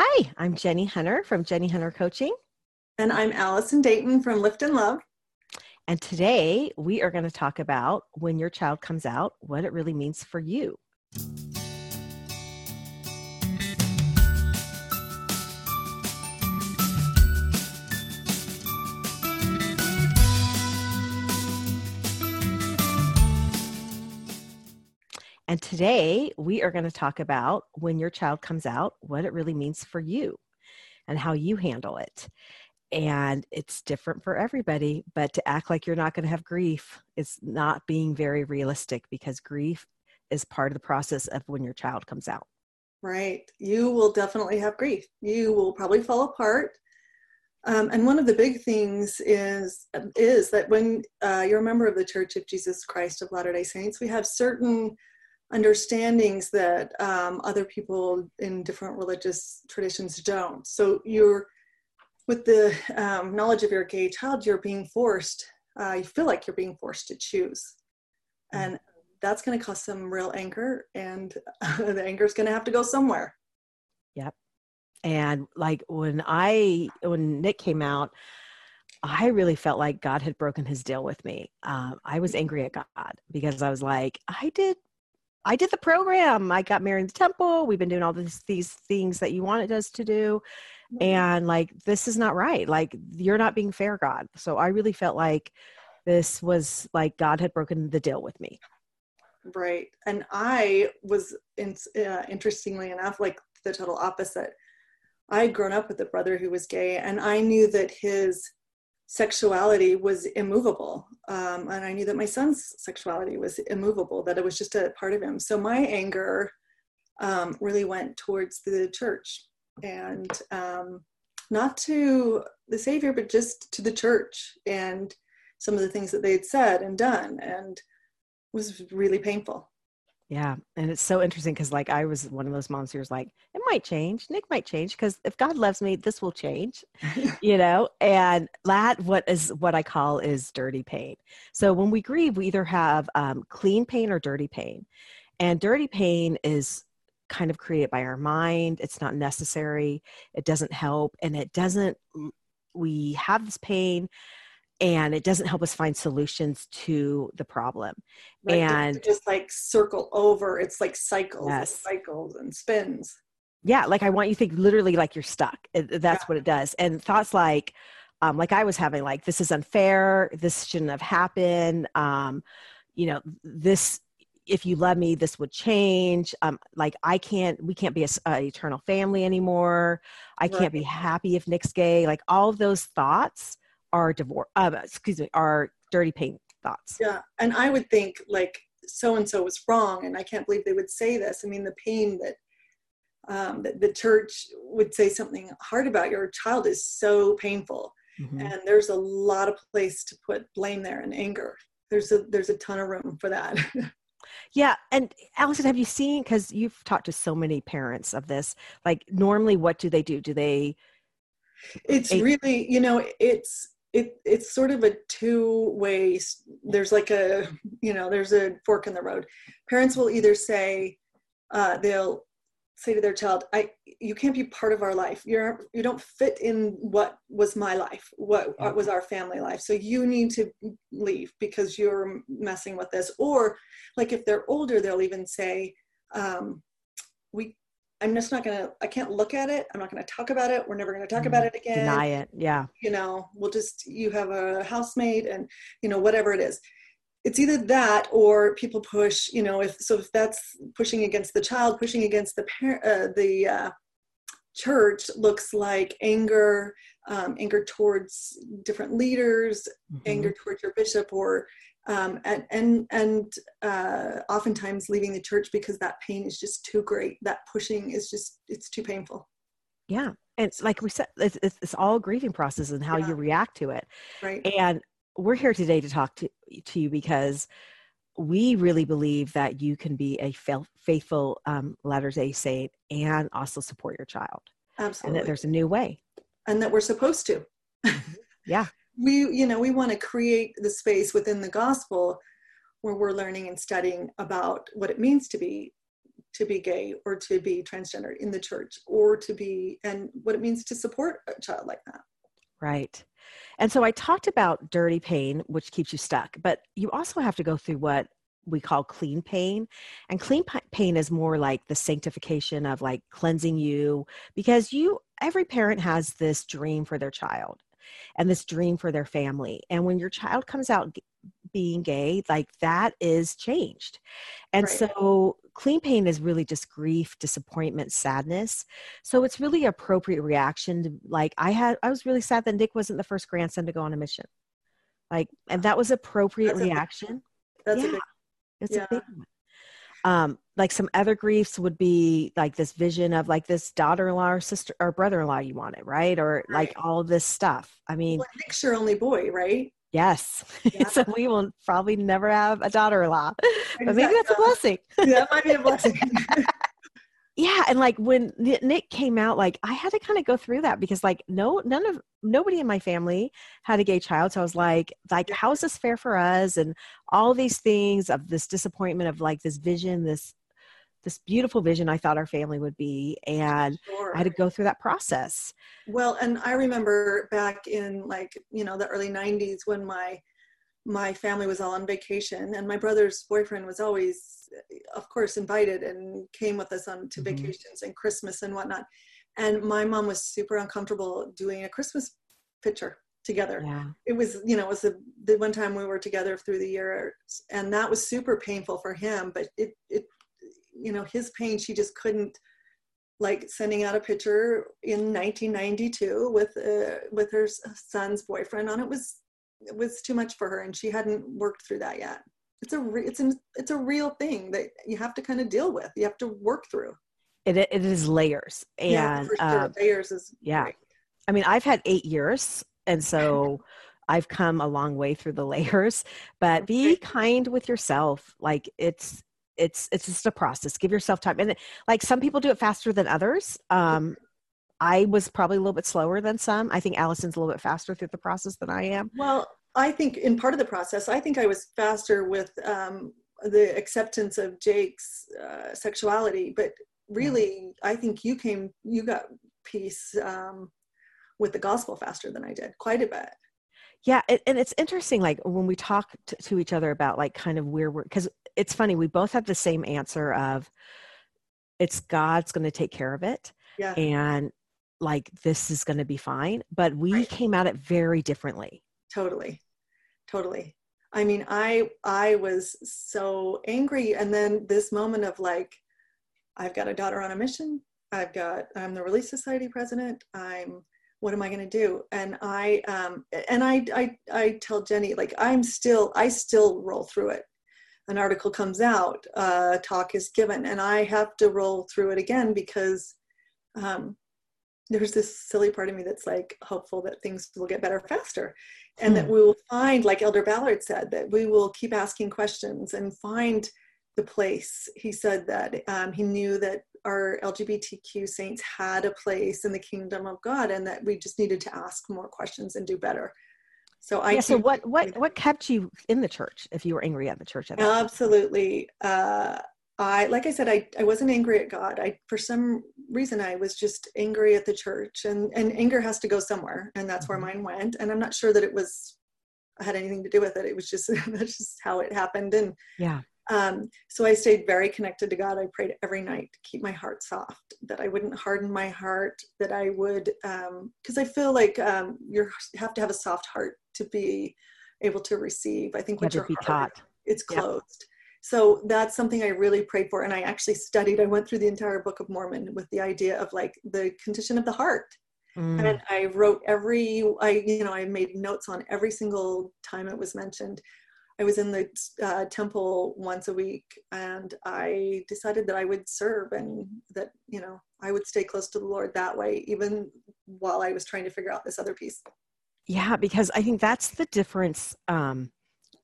Hi, I'm Jenny Hunter from Jenny Hunter Coaching. And I'm Allison Dayton from Lift and Love. And today we are going to talk about when your child comes out, what it really means for you. And today we are going to talk about when your child comes out, what it really means for you and how you handle it. And it's different for everybody, but to act like you're not going to have grief is not being very realistic because grief is part of the process of when your child comes out. Right. You will definitely have grief. You will probably fall apart. Um, and one of the big things is is that when uh, you're a member of the Church of Jesus Christ of Latter Day Saints, we have certain understandings that um, other people in different religious traditions don't. So you're with the um, knowledge of your gay child, you're being forced. Uh, you feel like you're being forced to choose, mm-hmm. and that's going to cause some real anger, and the anger is going to have to go somewhere. Yep. And like when I when Nick came out, I really felt like God had broken his deal with me. Um, I was angry at God because I was like, I did I did the program. I got married in the temple. We've been doing all these these things that you wanted us to do. Mm-hmm. And like this is not right. Like you're not being fair, God. So I really felt like this was like God had broken the deal with me. Right. And I was in, uh, interestingly enough like the total opposite. I had grown up with a brother who was gay and I knew that his sexuality was immovable. Um, and I knew that my son's sexuality was immovable, that it was just a part of him. So my anger um, really went towards the church and um, not to the Savior, but just to the church and some of the things that they'd said and done and was really painful. Yeah. And it's so interesting because, like, I was one of those moms who was like, it might change. Nick might change because if God loves me, this will change, you know? And that, what is what I call is dirty pain. So when we grieve, we either have um, clean pain or dirty pain. And dirty pain is kind of created by our mind. It's not necessary. It doesn't help. And it doesn't, we have this pain and it doesn't help us find solutions to the problem right. and just like circle over it's like cycles yes. and cycles and spins yeah like i want you to think literally like you're stuck that's yeah. what it does and thoughts like um, like i was having like this is unfair this shouldn't have happened um, you know this if you love me this would change um, like i can't we can't be a, a eternal family anymore i right. can't be happy if nick's gay like all of those thoughts are divorce uh, excuse me our dirty pain thoughts. Yeah and i would think like so and so was wrong and i can't believe they would say this. I mean the pain that um, that the church would say something hard about your child is so painful. Mm-hmm. and there's a lot of place to put blame there and anger. There's a there's a ton of room for that. Yeah and allison have you seen because you've talked to so many parents of this like normally what do they do? Do they it's really you know it's it it's sort of a two way there's like a you know there's a fork in the road. Parents will either say uh, they'll say to their child i you can't be part of our life. You're you don't fit in what was my life what, what was our family life. So you need to leave because you're messing with this. Or like if they're older they'll even say um, we I'm just not gonna, I can't look at it. I'm not gonna talk about it. We're never gonna talk about mm, it again. Deny it. Yeah. You know, we'll just, you have a housemate and, you know, whatever it is. It's either that or people push, you know, if, so if that's pushing against the child, pushing against the parent, uh, the uh, church looks like anger, um, anger towards different leaders, mm-hmm. anger towards your bishop or um, and and, and uh, oftentimes leaving the church because that pain is just too great. That pushing is just it's too painful. Yeah, and it's like we said, it's, it's, it's all grieving process and how yeah. you react to it. Right. And we're here today to talk to to you because we really believe that you can be a faithful um, Latter Day Saint and also support your child. Absolutely. And that there's a new way. And that we're supposed to. Mm-hmm. yeah we you know we want to create the space within the gospel where we're learning and studying about what it means to be to be gay or to be transgender in the church or to be and what it means to support a child like that. Right. And so i talked about dirty pain which keeps you stuck but you also have to go through what we call clean pain. And clean pain is more like the sanctification of like cleansing you because you every parent has this dream for their child and this dream for their family. And when your child comes out being gay like that is changed. And right. so clean pain is really just grief disappointment sadness. So it's really appropriate reaction to like i had i was really sad that nick wasn't the first grandson to go on a mission. Like and that was appropriate that's reaction. a, that's yeah, a big, it's yeah. a big one um like some other griefs would be like this vision of like this daughter-in-law or sister or brother-in-law you wanted right or right. like all this stuff i mean well, nick's your only boy right Yes. Yeah. so we will probably never have a daughter in law. Exactly. But maybe that's a blessing. that might be a blessing. yeah. And like when Nick came out, like I had to kind of go through that because like no none of nobody in my family had a gay child. So I was like, like, how is this fair for us? And all these things of this disappointment of like this vision, this this beautiful vision I thought our family would be. And sure. I had to go through that process. Well, and I remember back in like, you know, the early 90s when my my family was all on vacation and my brother's boyfriend was always of course invited and came with us on to mm-hmm. vacations and christmas and whatnot and my mom was super uncomfortable doing a christmas picture together yeah. it was you know it was the, the one time we were together through the year and that was super painful for him but it it you know his pain she just couldn't like sending out a picture in 1992 with uh, with her son's boyfriend on it was it was too much for her and she hadn't worked through that yet. It's a re- it's a, it's a real thing that you have to kind of deal with you have to work through. It, it is layers and yeah, for sure. Um, layers is yeah. great. i mean i've had eight years and so i've come a long way through the layers but be kind with yourself. Like it's it's it's just a process. Give yourself time and like some people do it faster than others um i was probably a little bit slower than some. I think allison's a little bit faster through the process than i am. Well i think in part of the process i think i was faster with um the acceptance of jake's uh, sexuality but really i think you came you got peace um with the gospel faster than i did quite a bit. Yeah and it's interesting like when we talk to each other about like kind of where we're because it's funny we both have the same answer of it's god's going to take care of it. Yeah. and like this is going to be fine but we right. came at it very differently. Totally. Totally. I mean i i was so angry and then this moment of like i've got a daughter on a mission i've got i'm the relief society president i'm what am i going to do? And i um and I, I i tell jenny like i'm still i still roll through it. An article comes out, a talk is given, and I have to roll through it again because um, there's this silly part of me that's like hopeful that things will get better faster and hmm. that we will find, like Elder Ballard said, that we will keep asking questions and find the place. He said that um, he knew that our LGBTQ saints had a place in the kingdom of God and that we just needed to ask more questions and do better. So I yeah, so what what what kept you in the church if you were angry at the church at Absolutely. Uh, I like I said I, I wasn't angry at God. I for some reason I was just angry at the church and and anger has to go somewhere and that's mm-hmm. where mine went and I'm not sure that it was had anything to do with it. It was just that's just how it happened and yeah. Um, so I stayed very connected to God. I prayed every night to keep my heart soft, that I wouldn't harden my heart, that I would, because um, I feel like um, you have to have a soft heart to be able to receive. I think with your heart, taught. it's closed. Yep. So that's something I really prayed for. And I actually studied, I went through the entire Book of Mormon with the idea of like the condition of the heart. Mm. And I wrote every, I, you know, I made notes on every single time it was mentioned. I was in the uh, temple once a week and I decided that I would serve and that, you know, I would stay close to the Lord that way, even while I was trying to figure out this other piece. Yeah, because I think that's the difference. Um,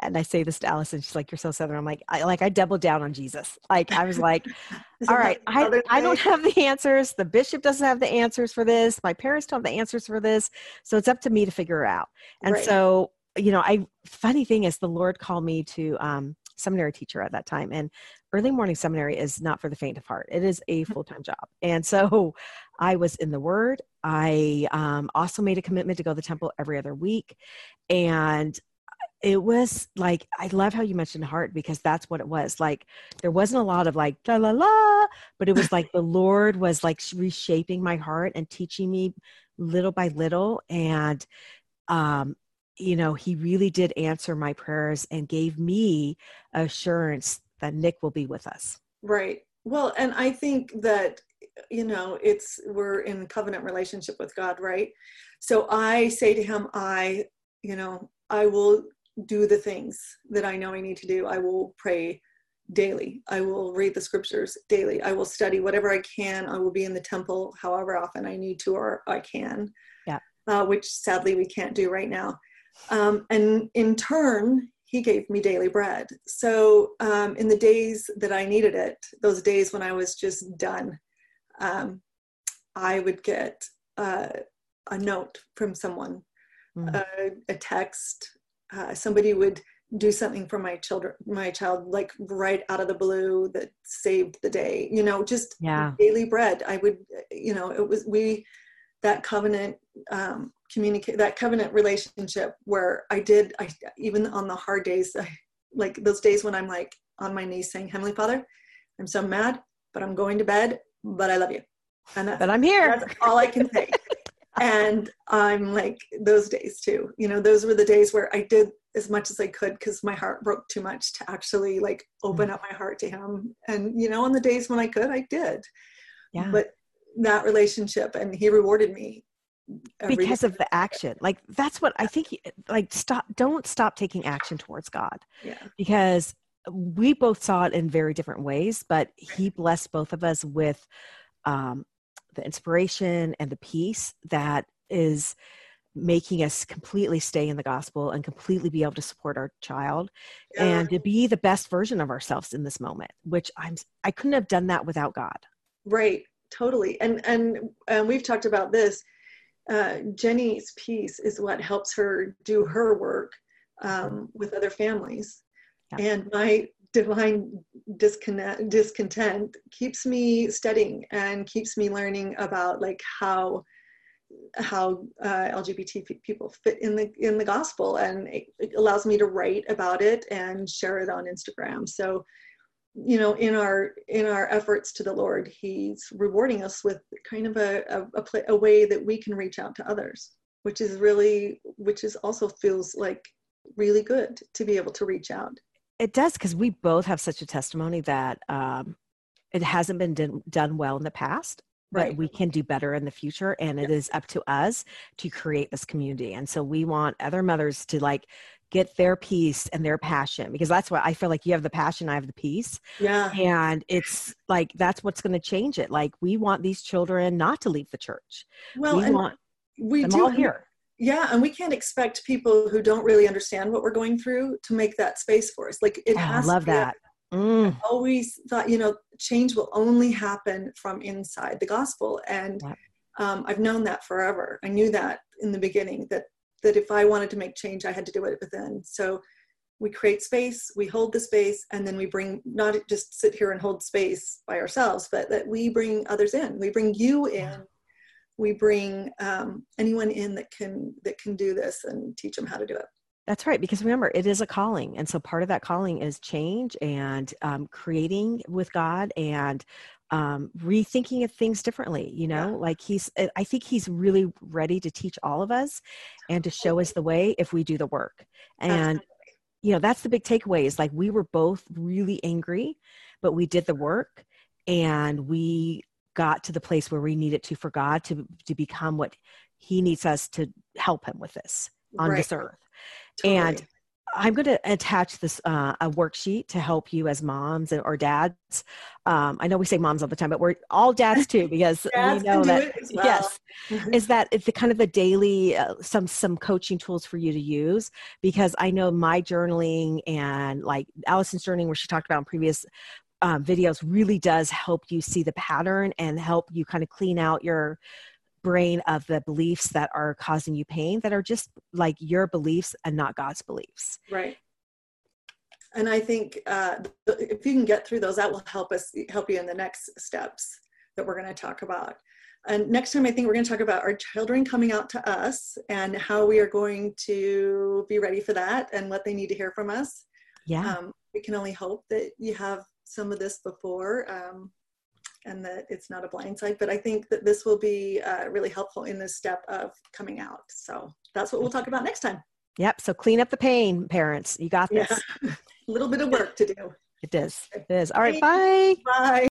and I say this to Allison, she's like, "You're so southern." I'm like, I like I doubled down on Jesus. Like I was like, "All right, I, I don't have the answers. The bishop doesn't have the answers for this. My parents don't have the answers for this. So it's up to me to figure out." And right. so, you know, I funny thing is, the Lord called me to um, seminary teacher at that time and early morning seminary is not for the faint of heart it is a mm-hmm. full-time job and so i was in the word i um, also made a commitment to go to the temple every other week and it was like i love how you mentioned heart because that's what it was like there wasn't a lot of like la la la but it was like the lord was like reshaping my heart and teaching me little by little and um you know, he really did answer my prayers and gave me assurance that Nick will be with us. Right. Well, and I think that, you know, it's, we're in covenant relationship with God, right? So I say to him, I, you know, I will do the things that I know I need to do. I will pray daily. I will read the scriptures daily. I will study whatever I can. I will be in the temple however often I need to or I can. Yeah. Uh, which sadly we can't do right now. Um, and in turn, he gave me daily bread. So um, in the days that I needed it, those days when I was just done, um, I would get uh, a note from someone, mm. uh, a text. Uh, somebody would do something for my children, my child, like right out of the blue that saved the day. You know, just yeah. daily bread. I would, you know, it was we that covenant um, communicate that covenant relationship where I did I even on the hard days I, like those days when I'm like on my knees saying Heavenly Father I'm so mad but I'm going to bed but I love you and that's, but I'm here that's all I can say and I'm like those days too you know those were the days where I did as much as I could because my heart broke too much to actually like open mm. up my heart to him. And you know on the days when I could I did. Yeah. But that relationship and he rewarded me because of the action. Like that's what i think like stop don't stop taking action towards god. Yeah. Because we both saw it in very different ways but he blessed both of us with um, the inspiration and the peace that is making us completely stay in the gospel and completely be able to support our child yeah. and to be the best version of ourselves in this moment which i'm i couldn't have done that without god. Right. Totally. And and and we've talked about this. Uh, jenny's peace is what helps her do her work um, with other families. Yeah. and my divine disconnect, discontent keeps me studying and keeps me learning about like how how uh, LGBT people fit in the in the gospel, and it, it, allows me to write about it and share it on Instagram. So you know in our in our efforts to the lord he's rewarding us with kind of a a, a, play, a way that we can reach out to others which is really which is also feels like really good to be able to reach out it does because we both have such a testimony that um, it hasn't been done, done well in the past but right. we can do better in the future and it is up to us to create this community and so we want other mothers to like get their peace and their passion because that's what I feel like you have the passion, I have the peace. Yeah. And it's like that's what's going to change it. Like we want these children not to leave the church. Well, we want we do all here. Yeah, and we can't expect people who don't really understand what we're going through to make that space for us. Like it oh, has. I love that. Mm. I always thought, you know, change will only happen from inside the gospel, and yeah. um, I've known that forever. I knew that in the beginning that that if I wanted to make change, I had to do it within. So we create space, we hold the space, and then we bring not just sit here and hold space by ourselves, but that we bring others in. We bring you in. We bring um, anyone in that can that can do this and teach them how to do it. That's right, because remember, it is a calling. And so part of that calling is change and um, creating with God and um, rethinking of things differently you know yeah. like he's i think he's really ready to teach all of us and to show us the way if we do the work and Absolutely. you know that's the big takeaway is like we were both really angry but we did the work and we got to the place where we need it to for god to to become what he needs us to help him with this on right. this earth totally. and I'm going to attach this uh, a worksheet to help you as moms or dads. Um, I know we say moms all the time, but we're all dads too because dads we know that well. yes, is that it's the kind of the daily uh, some some coaching tools for you to use because I know my journaling and like Allison's journaling where she talked about in previous um, videos really does help you see the pattern and help you kind of clean out your brain of the beliefs that are causing you pain that are just like your beliefs and not God's beliefs. Right. and I think uh, if you can get through those, that will help us help you in the next steps that we're going to talk about. And next time, I think we're going to talk about our children coming out to us and how we are going to be ready for that and what they need to hear from us. Yeah. Um, we can only hope that you have some of this before um, and that it's not a blind side. But I think that this will be uh, really helpful in this step of coming out. So that's what we'll talk about next time. Yep. So clean up the pain, parents. You got this. Yeah. a little bit of work to do. It is. It is. All right. Bye. Bye.